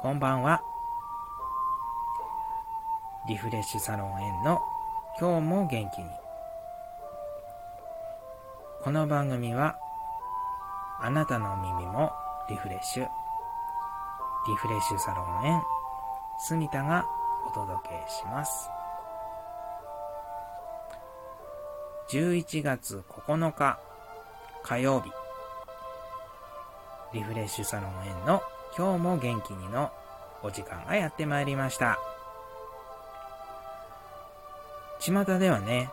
こんばんは。リフレッシュサロン園の今日も元気に。この番組はあなたの耳もリフレッシュ。リフレッシュサロン園住田がお届けします。11月9日火曜日。リフレッシュサロン園の今日も元気にのお時間がやってまいりました。巷ではね、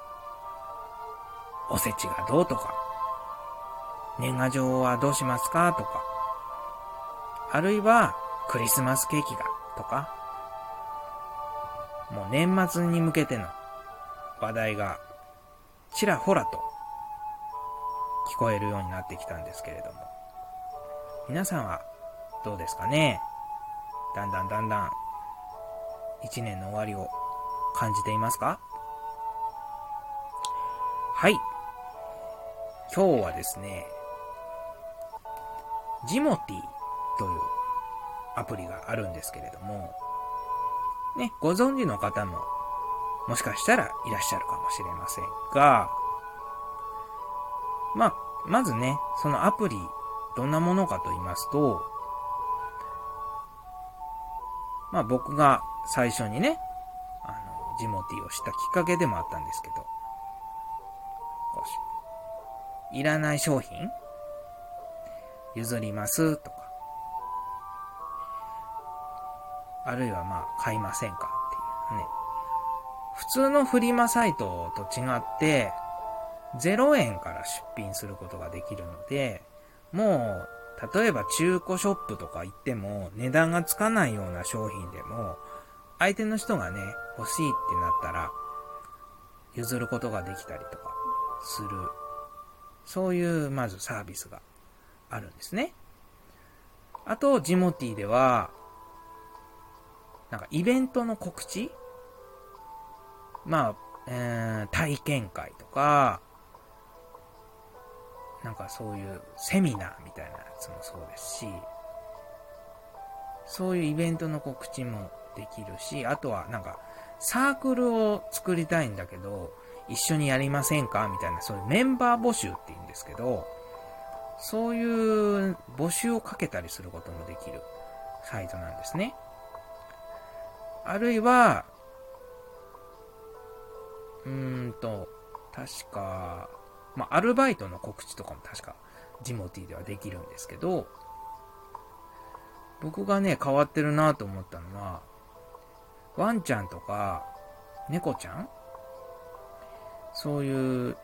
おせちがどうとか、年賀状はどうしますかとか、あるいはクリスマスケーキがとか、もう年末に向けての話題がちらほらと聞こえるようになってきたんですけれども、皆さんはどうですかね。だんだんだんだん。一年の終わりを感じていますか？はい。今日はですね、ジモティというアプリがあるんですけれども、ね、ご存知の方ももしかしたらいらっしゃるかもしれませんが、まあ、まずね、そのアプリどんなものかと言いますと、まあ僕が最初にね、あの、ジモティをしたきっかけでもあったんですけど、いらない商品譲りますとか、あるいはまあ買いませんかっていうね。普通のフリマサイトと違って、0円から出品することができるので、もう、例えば中古ショップとか行っても値段がつかないような商品でも、相手の人がね、欲しいってなったら、譲ることができたりとかする。そういう、まずサービスがあるんですね。あと、ジモティでは、なんかイベントの告知？まあ、えー、体験会とか、なんかそういうセミナーみたいなやつもそうですし、そういうイベントの告知もできるし、あとはなんかサークルを作りたいんだけど、一緒にやりませんかみたいな、そういうメンバー募集って言うんですけど、そういう募集をかけたりすることもできるサイトなんですね。あるいは、うーんと、確か、まあ、アルバイトの告知とかも確かジモティではできるんですけど、僕がね、変わってるなと思ったのは、ワンちゃんとか、猫ちゃん？そういう、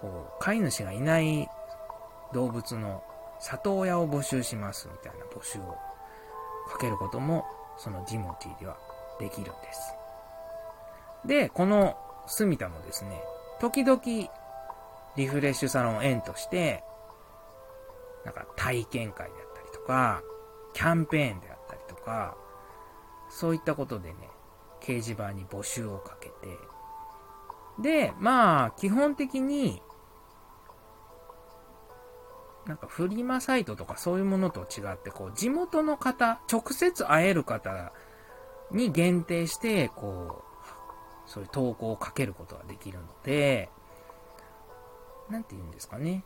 こう、飼い主がいない動物の里親を募集しますみたいな募集をかけることも、そのジモティではできるんです。で、このスミタもですね、時々、リフレッシュサロン園として、なんか体験会であったりとか、キャンペーンであったりとか、そういったことでね、掲示板に募集をかけて、で、まあ、基本的に、なんかフリマサイトとかそういうものと違って、こう、地元の方、直接会える方に限定して、こう、そういう投稿をかけることができるので、なんて言うんですかね。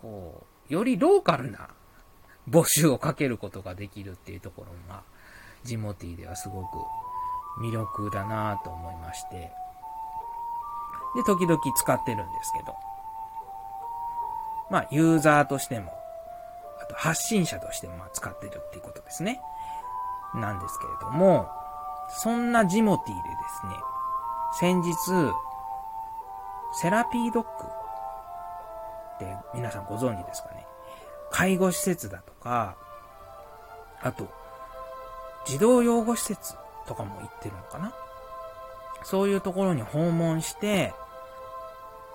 こう、よりローカルな募集をかけることができるっていうところが、ジモティではすごく魅力だなと思いまして、で、時々使ってるんですけど、まあ、ユーザーとしても、あと発信者としても使ってるっていうことですね。なんですけれども、そんなジモティでですね、先日、セラピードッグ。って皆さんご存知ですかね。介護施設だとか、あと、児童養護施設とかも行ってるのかな。そういうところに訪問して、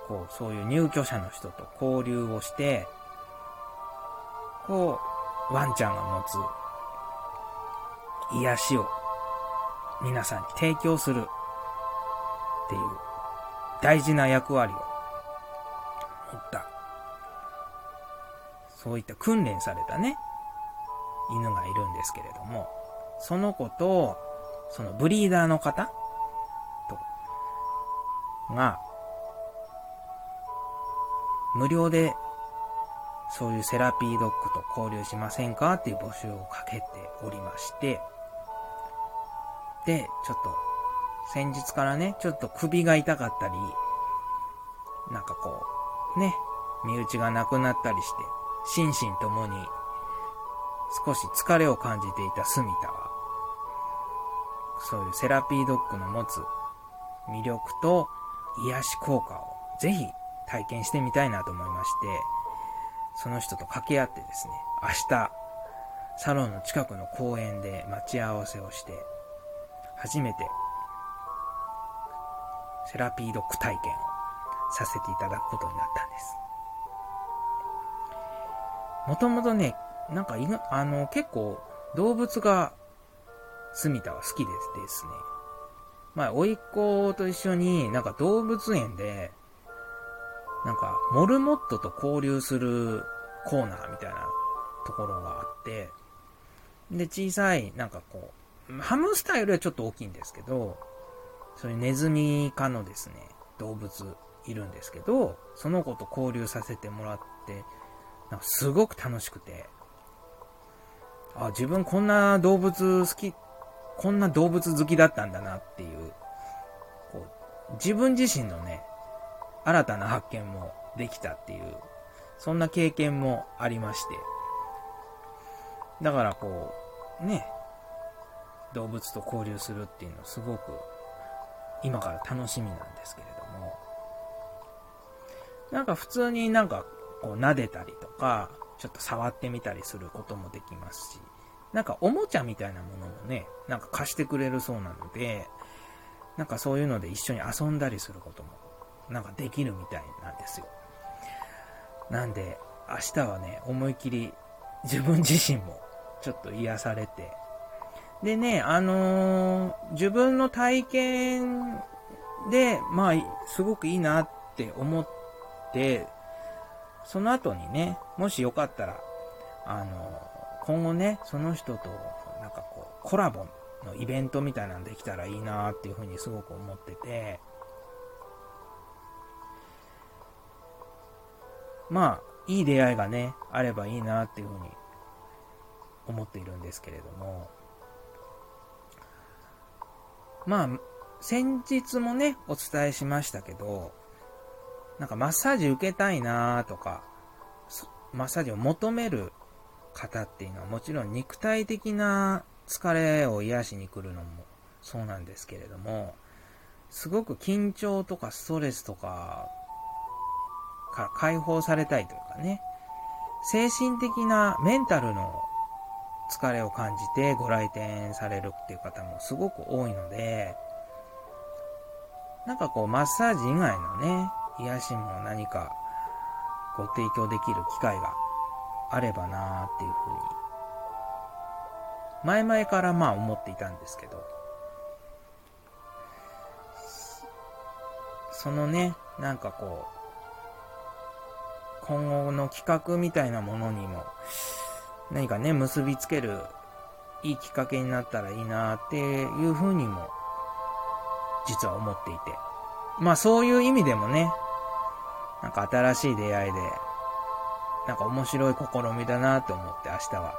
こう、そういう入居者の人と交流をして、こう、ワンちゃんが持つ癒しを皆さんに提供する。っていう。大事な役割を。持った、そういった訓練されたね、犬がいるんですけれども、その子と、そのブリーダーの方。と、が、無料で、そういうセラピードッグと交流しませんか？っていう募集をかけておりまして、で、ちょっと、先日からね、ちょっと首が痛かったり、なんかこう、ね、身内がなくなったりして、心身ともに少し疲れを感じていたスミタは、そういうセラピードッグの持つ魅力と癒し効果をぜひ体験してみたいなと思いまして、その人と掛け合ってですね、明日、サロンの近くの公園で待ち合わせをして、初めてセラピードッグ体験をさせていただくことになったんです。もともとね、なんか犬、あの、結構動物が、住田は好きでですね。まあ、甥っ子と一緒になんか動物園で、なんか、モルモットと交流するコーナーみたいなところがあって、で、小さい、なんかこう、ハムスターよりはちょっと大きいんですけど、そういうネズミ科のですね、動物いるんですけど、その子と交流させてもらって、なんかすごく楽しくて、あ、自分こんな動物好き、こんな動物好きだったんだなっていう、こう、自分自身のね、新たな発見もできたっていう、そんな経験もありまして。だからこう、ね、動物と交流するっていうのすごく今から楽しみなんですけれども、なんか普通になんかこう撫でたりとか、ちょっと触ってみたりすることもできますし、なんかおもちゃみたいなものもね、なんか貸してくれるそうなので、なんかそういうので一緒に遊んだりすることも、なんかできるみたいなんですよ。なんで、明日はね、思いっきり自分自身もちょっと癒されて、でね、あのー、自分の体験で、まあ、すごくいいなって思って、その後にね、もしよかったら、あの、今後ね、その人と、なんかこう、コラボのイベントみたいなのできたらいいなっていうふうにすごく思ってて、まあ、いい出会いがね、あればいいなっていうふうに思っているんですけれども、まあ、先日もね、お伝えしましたけど、なんかマッサージ受けたいなーとか、マッサージを求める方っていうのはもちろん肉体的な疲れを癒しに来るのもそうなんですけれども、すごく緊張とかストレスとかから解放されたいというかね、精神的なメンタルの疲れを感じてご来店されるっていう方もすごく多いので、なんかこうマッサージ以外のね、癒しも何かご提供できる機会があればなーっていうふうに、前々からまあ思っていたんですけど、そのね、なんかこう、今後の企画みたいなものにも、何かね、結びつけるいいきっかけになったらいいなっていうふうにも、実は思っていて。まあそういう意味でもね、なんか新しい出会いで、なんか面白い試みだなと思って明日は、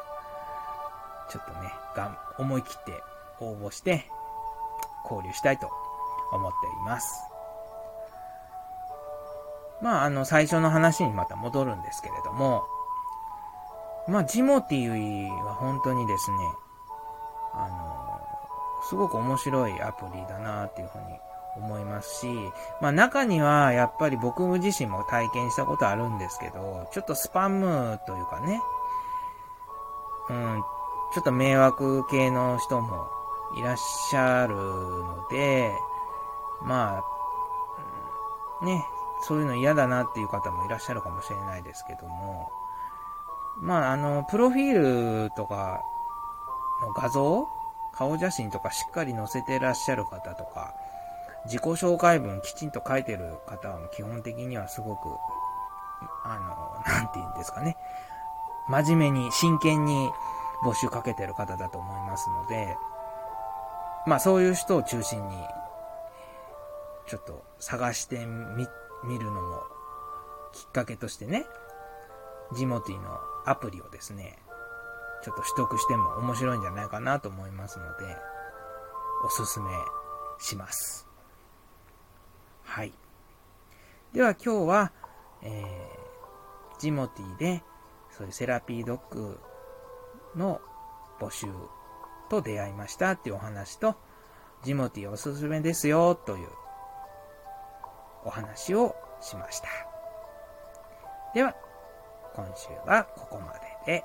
ちょっとね、がん、思い切って応募して、交流したいと思っています。まあ、あの、最初の話にまた戻るんですけれども、まあ、ジモティーは本当にですね、あの、すごく面白いアプリだなっていうふうに思いますし、まあ中にはやっぱり僕自身も体験したことあるんですけど、ちょっとスパムというかね、うん、ちょっと迷惑系の人もいらっしゃるので、まあ、ね、そういうの嫌だなっていう方もいらっしゃるかもしれないですけども、まああの、プロフィールとかの画像顔写真とかしっかり載せてらっしゃる方とか、自己紹介文きちんと書いてる方は基本的にはすごく、あの、なんて言うんですかね。真面目に、真剣に募集かけてる方だと思いますので、まあそういう人を中心に、ちょっと探してみ、見るのもきっかけとしてね、ジモティのアプリをですね、ちょっと取得しても面白いんじゃないかなと思いますので、おすすめします。はい。では今日は、えー、ジモティで、そういうセラピードッグの募集と出会いましたっていうお話と、ジモティおすすめですよというお話をしました。では、今週はここまでで、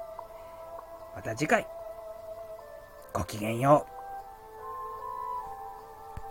また次回、ごきげんよう。